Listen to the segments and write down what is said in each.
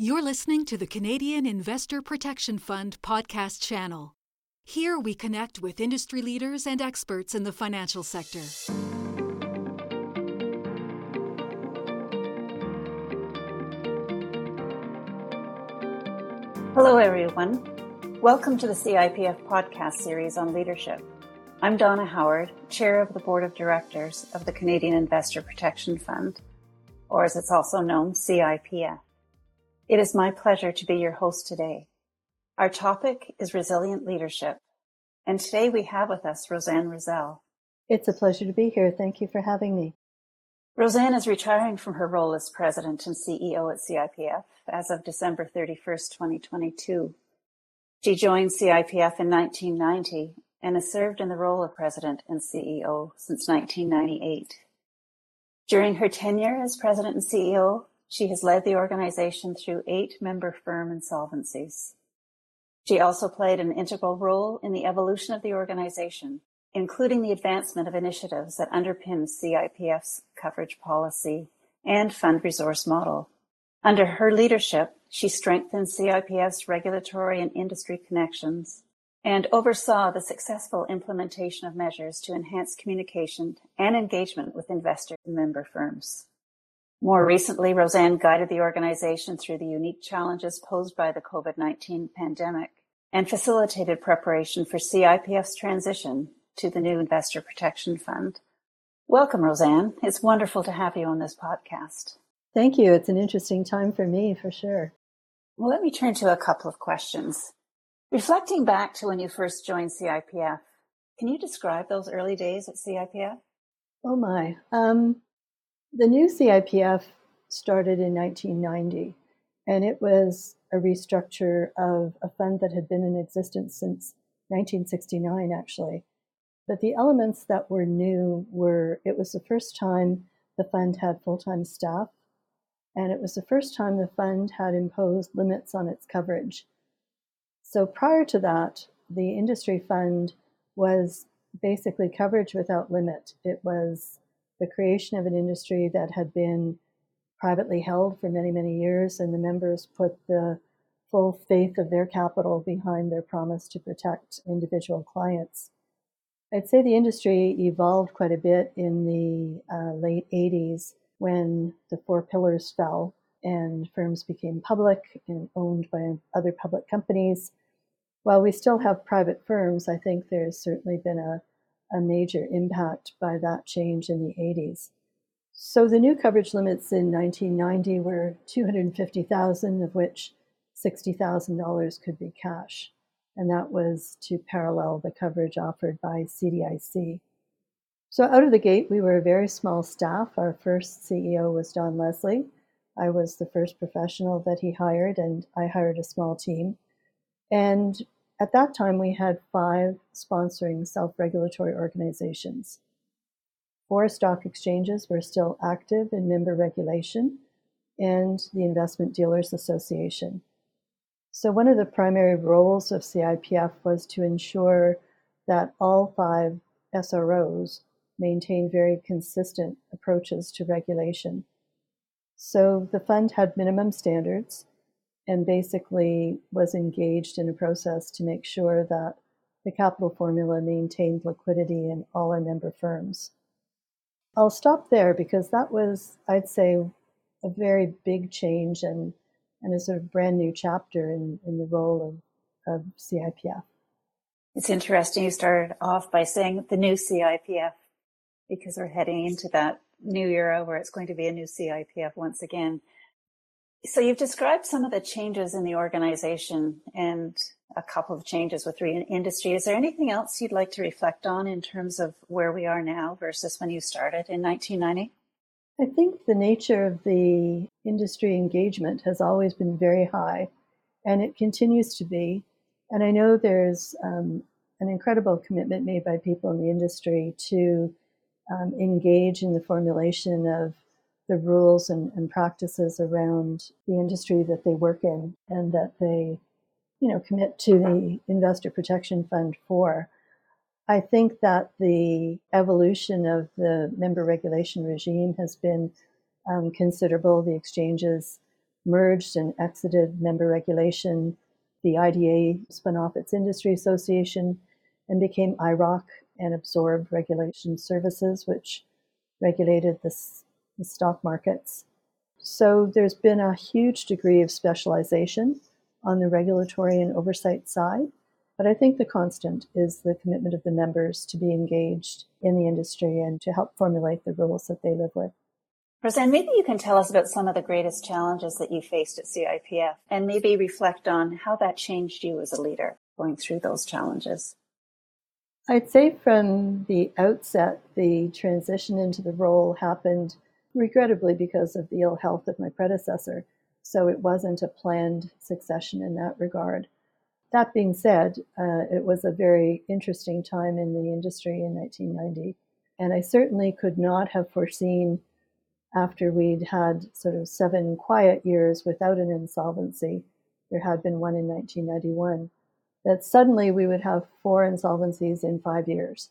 You're listening to the Canadian Investor Protection Fund podcast channel. Here we connect with industry leaders and experts in the financial sector. Hello, everyone. Welcome to the CIPF podcast series on leadership. I'm Donna Howard, Chair of the Board of Directors of the Canadian Investor Protection Fund, or as it's also known, CIPF. It is my pleasure to be your host today. Our topic is resilient leadership, and today we have with us Rozanna Reszel. It's a pleasure to be here. Thank you for having me. Rozanna is retiring from her role as President and CEO at CIPF as of December 31st, 2022. She joined CIPF in 1990 and has served in the role of President and CEO since 1998. During her tenure as President and CEO, she has led the organization through eight member firm insolvencies. She also played an integral role in the evolution of the organization, including the advancement of initiatives that underpin CIPF's coverage policy and fund resource model. Under her leadership, she strengthened CIPF's regulatory and industry connections and oversaw the successful implementation of measures to enhance communication and engagement with investor and member firms. More recently, Rozanna guided the organization through the unique challenges posed by the COVID-19 pandemic and facilitated preparation for CIPF's transition to the new Investor Protection Fund. Welcome, Rozanna. It's wonderful to have you on this podcast. Thank you. It's an interesting time for me, for sure. Well, let me turn to a couple of questions. Reflecting back to when you first joined CIPF, can you describe those early days at CIPF? Oh my. Um, the new CIPF started in 1990, and it was a restructure of a fund that had been in existence since 1969, actually. But the elements that were new were it was the first time the fund had full time staff, and it was the first time the fund had imposed limits on its coverage. So prior to that, the industry fund was basically coverage without limit. It was the creation of an industry that had been privately held for many, many years, and the members put the full faith of their capital behind their promise to protect individual clients. I'd say the industry evolved quite a bit in the uh, late 80s when the four pillars fell and firms became public and owned by other public companies. While we still have private firms, I think there's certainly been a a major impact by that change in the 80s. So the new coverage limits in 1990 were 250,000 of which $60,000 could be cash. And that was to parallel the coverage offered by CDIC. So out of the gate, we were a very small staff. Our first CEO was Don Leslie. I was the first professional that he hired, and I hired a small team. And at that time, we had five sponsoring self regulatory organizations. Four stock exchanges were still active in member regulation, and the Investment Dealers Association. So, one of the primary roles of CIPF was to ensure that all five SROs maintained very consistent approaches to regulation. So, the fund had minimum standards and basically was engaged in a process to make sure that the capital formula maintained liquidity in all our member firms. I'll stop there because that was, I'd say, a very big change and, and a sort of brand new chapter in, in the role of, of CIPF. It's interesting you started off by saying the new CIPF because we're heading into that new era where it's going to be a new CIPF once again. So you've described some of the changes in the organization and a couple of changes with industry. Is there anything else you'd like to reflect on in terms of where we are now versus when you started in 1990? I think the nature of the industry engagement has always been very high, and it continues to be. And I know there's um, an incredible commitment made by people in the industry to um, engage in the formulation of the rules and, and practices around the industry that they work in and that they, you know, commit to the investor protection fund for. I think that the evolution of the member regulation regime has been um, considerable. The exchanges merged and exited member regulation. The IDA spun off its industry association and became IIROC and absorbed regulation services, which regulated the, the stock markets. So there's been a huge degree of specialization on the regulatory and oversight side. But I think the constant is the commitment of the members to be engaged in the industry and to help formulate the rules that they live with. Rozanna, maybe you can tell us about some of the greatest challenges that you faced at CIPF and maybe reflect on how that changed you as a leader going through those challenges. I'd say from the outset, the transition into the role happened regrettably because of the ill health of my predecessor. So it wasn't a planned succession in that regard. That being said, uh, it was a very interesting time in the industry in 1990. And I certainly could not have foreseen after we'd had sort of seven quiet years without an insolvency, there had been one in 1991, that suddenly we would have four insolvencies in five years.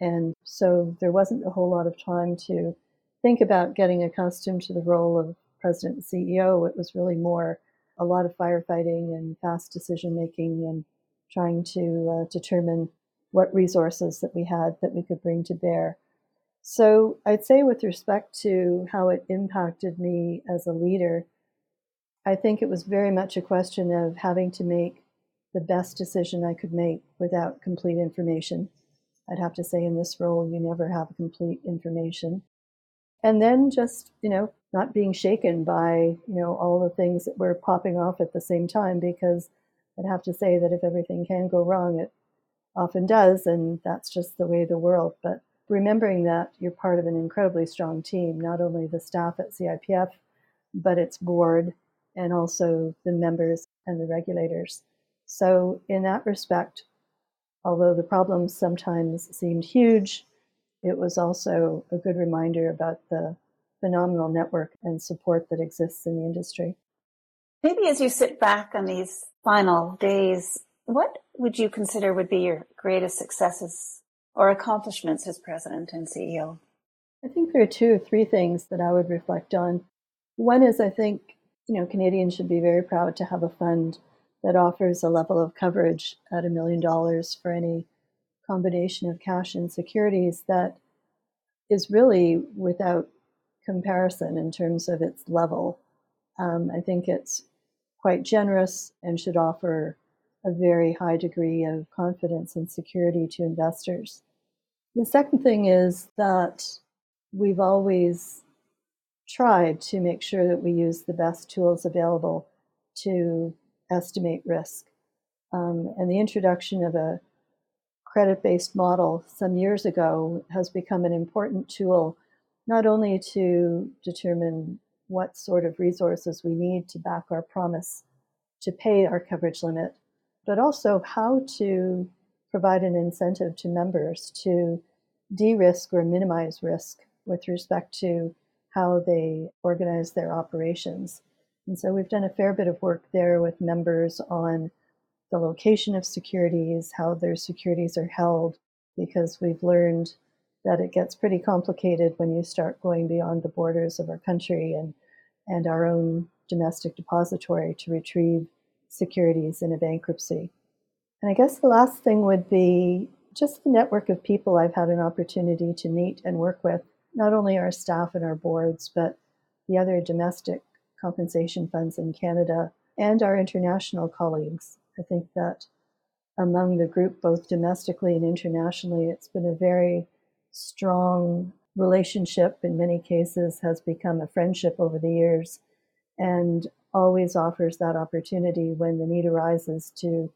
And so there wasn't a whole lot of time to think about getting accustomed to the role of president and CEO. It was really more a lot of firefighting and fast decision making and trying to uh, determine what resources that we had that we could bring to bear so I'd say, with respect to how it impacted me as a leader, I think it was very much a question of having to make the best decision I could make without complete information. I'd have to say, in this role, you never have complete information. And then just, you know, not being shaken by, you know, all the things that were popping off at the same time, because I'd have to say that if everything can go wrong, it often does, and that's just the way the world. But remembering that you're part of an incredibly strong team, not only the staff at CIPF, but its board and also the members and the regulators. So, in that respect, although the problems sometimes seemed huge, it was also a good reminder about the phenomenal network and support that exists in the industry. Maybe as you sit back on these final days, what would you consider would be your greatest successes or accomplishments as president and CEO? I think there are two or three things that I would reflect on. One is I think, you know, Canadians should be very proud to have a fund that offers a level of coverage at a million dollars for any combination of cash and securities that is really without comparison in terms of its level. Um, I think it's quite generous and should offer a very high degree of confidence and security to investors. The second thing is that we've always tried to make sure that we use the best tools available to estimate risk. Um, and the introduction of a credit based model some years ago has become an important tool not only to determine what sort of resources we need to back our promise to pay our coverage limit, but also how to provide an incentive to members to de risk or minimize risk with respect to how they organize their operations. And so we've done a fair bit of work there with members on the location of securities, how their securities are held, because we've learned that it gets pretty complicated when you start going beyond the borders of our country and, and our own domestic depository to retrieve securities in a bankruptcy. And I guess the last thing would be just the network of people I've had an opportunity to meet and work with, not only our staff and our boards, but the other domestic compensation funds in Canada and our international colleagues. I think that among the group, both domestically and internationally, it's been a very strong relationship. In many cases, has become a friendship over the years, and always offers that opportunity when the need arises to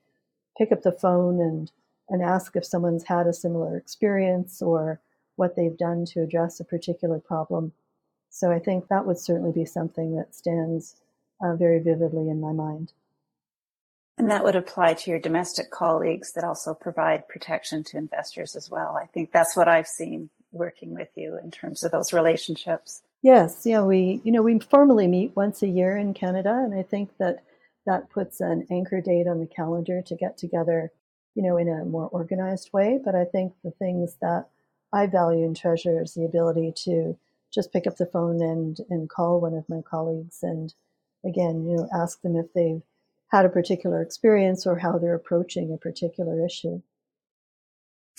pick up the phone and, and ask if someone's had a similar experience or what they've done to address a particular problem. So I think that would certainly be something that stands uh, very vividly in my mind. And that would apply to your domestic colleagues that also provide protection to investors as well. I think that's what I've seen working with you in terms of those relationships. Yes, yeah, we you know we formally meet once a year in Canada, and I think that that puts an anchor date on the calendar to get together, you know, in a more organized way. But I think the things that I value and treasure is the ability to just pick up the phone and and call one of my colleagues and again, you know, ask them if they've had a particular experience or how they're approaching a particular issue.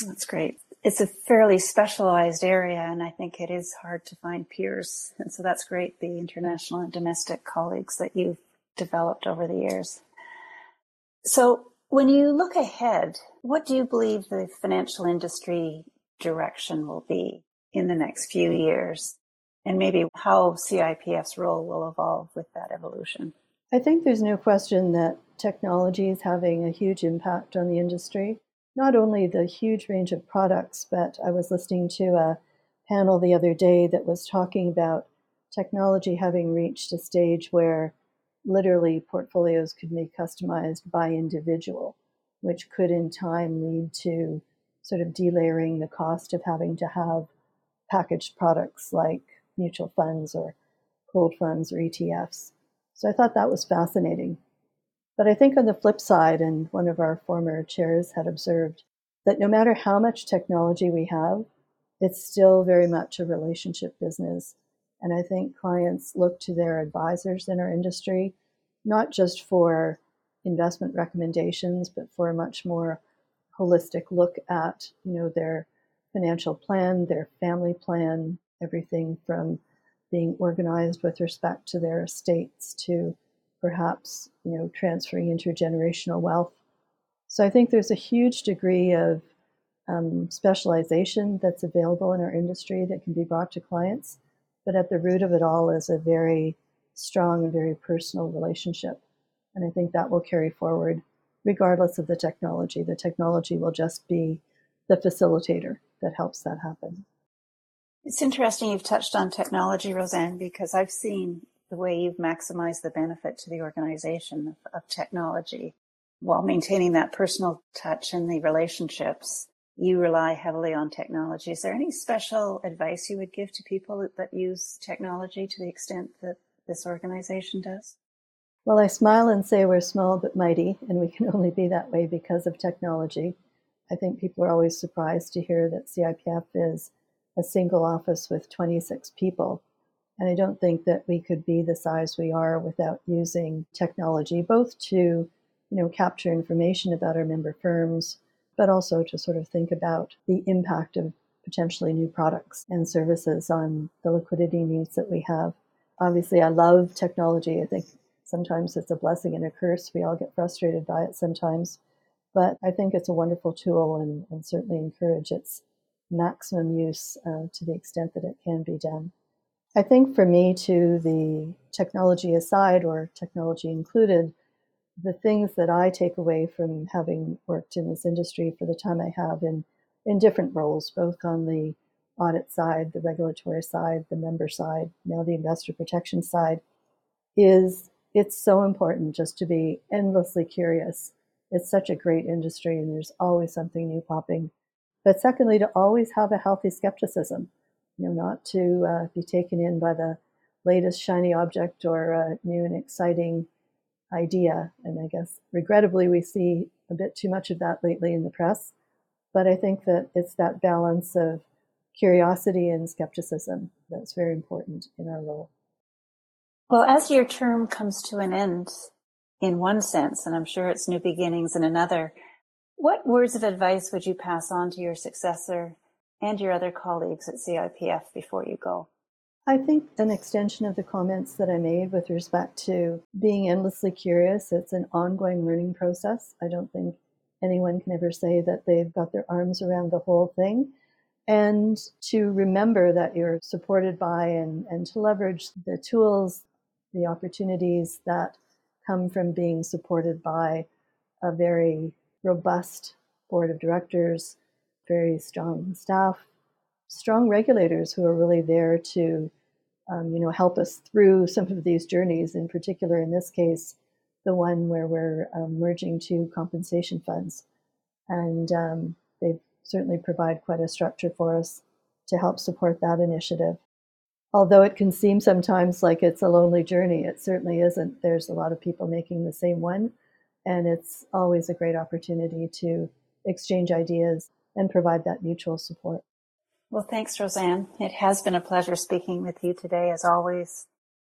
That's great. It's a fairly specialized area, and I think it is hard to find peers. And so that's great, the international and domestic colleagues that you've developed over the years. So, when you look ahead, what do you believe the financial industry direction will be in the next few years? And maybe how CIPF's role will evolve with that evolution? I think there's no question that technology is having a huge impact on the industry. Not only the huge range of products, but I was listening to a panel the other day that was talking about technology having reached a stage where literally portfolios could be customized by individual, which could in time lead to sort of delayering the cost of having to have packaged products like mutual funds or pooled funds or ETFs. So I thought that was fascinating. But I think on the flip side, and one of our former chairs had observed, that no matter how much technology we have, it's still very much a relationship business. And I think clients look to their advisors in our industry, not just for investment recommendations, but for a much more holistic look at, you know, their financial plan, their family plan, everything from being organized with respect to their estates to perhaps, you know, transferring intergenerational wealth. So I think there's a huge degree of um, specialization that's available in our industry that can be brought to clients. But at the root of it all is a very strong and very personal relationship. And I think that will carry forward regardless of the technology. The technology will just be the facilitator that helps that happen. It's interesting you've touched on technology, Rozanna, because I've seen the way you've maximized the benefit to the organization of, of technology while maintaining that personal touch and the relationships. You rely heavily on technology. Is there any special advice you would give to people that, that use technology to the extent that this organization does? Well, I smile and say we're small but mighty, and we can only be that way because of technology. I think people are always surprised to hear that CIPF is a single office with 26 people. And I don't think that we could be the size we are without using technology, both to, you know, capture information about our member firms, but also to sort of think about the impact of potentially new products and services on the liquidity needs that we have. Obviously, I love technology. I think sometimes it's a blessing and a curse. We all get frustrated by it sometimes. But I think it's a wonderful tool and, and certainly encourage its maximum use uh, to the extent that it can be done. I think for me, to the technology aside or technology included, the things that I take away from having worked in this industry for the time I have in, in different roles, both on the audit side, the regulatory side, the member side, now the investor protection side, is it's so important just to be endlessly curious it's such a great industry and there's always something new popping. But secondly, to always have a healthy skepticism, you know, not to uh, be taken in by the latest shiny object or a new and exciting idea. And I guess regrettably, we see a bit too much of that lately in the press. But I think that it's that balance of curiosity and skepticism that's very important in our role. Well, as your term comes to an end, in one sense, and I'm sure it's new beginnings in another. What words of advice would you pass on to your successor and your other colleagues at CIPF before you go? I think an extension of the comments that I made with respect to being endlessly curious, it's an ongoing learning process. I don't think anyone can ever say that they've got their arms around the whole thing. And to remember that you're supported by and, and to leverage the tools, the opportunities that come from being supported by a very robust board of directors, very strong staff, strong regulators who are really there to, um, you know, help us through some of these journeys. In particular, in this case, the one where we're um, merging two compensation funds, and um, they certainly provide quite a structure for us to help support that initiative although it can seem sometimes like it's a lonely journey, it certainly isn't. There's a lot of people making the same one, and it's always a great opportunity to exchange ideas and provide that mutual support. Well, thanks, Rozanna. It has been a pleasure speaking with you today, as always.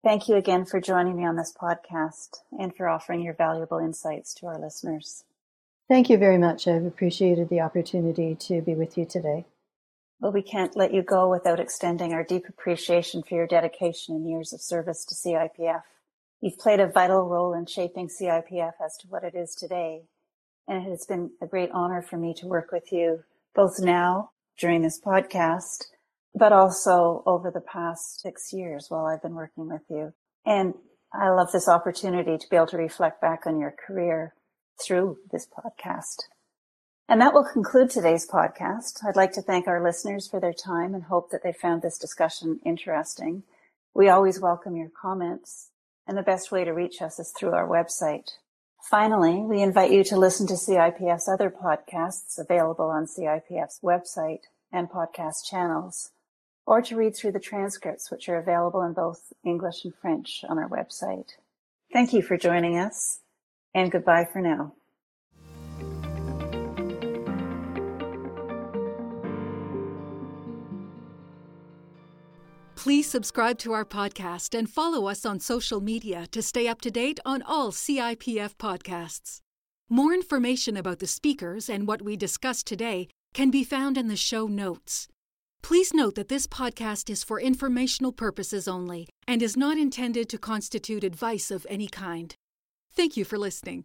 Thank you again for joining me on this podcast and for offering your valuable insights to our listeners. Thank you very much. I've appreciated the opportunity to be with you today. Well, we can't let you go without extending our deep appreciation for your dedication and years of service to CIPF. You've played a vital role in shaping CIPF as to what it is today, and it has been a great honor for me to work with you both now during this podcast, but also over the past six years while I've been working with you. And I love this opportunity to be able to reflect back on your career through this podcast. And that will conclude today's podcast. I'd like to thank our listeners for their time and hope that they found this discussion interesting. We always welcome your comments and the best way to reach us is through our website. Finally, we invite you to listen to CIPF's other podcasts available on CIPF's website and podcast channels, or to read through the transcripts, which are available in both English and French on our website. Thank you for joining us, and goodbye for now. Please subscribe to our podcast and follow us on social media to stay up to date on all CIPF podcasts. More information about the speakers and what we discussed today can be found in the show notes. Please note that this podcast is for informational purposes only and is not intended to constitute advice of any kind. Thank you for listening.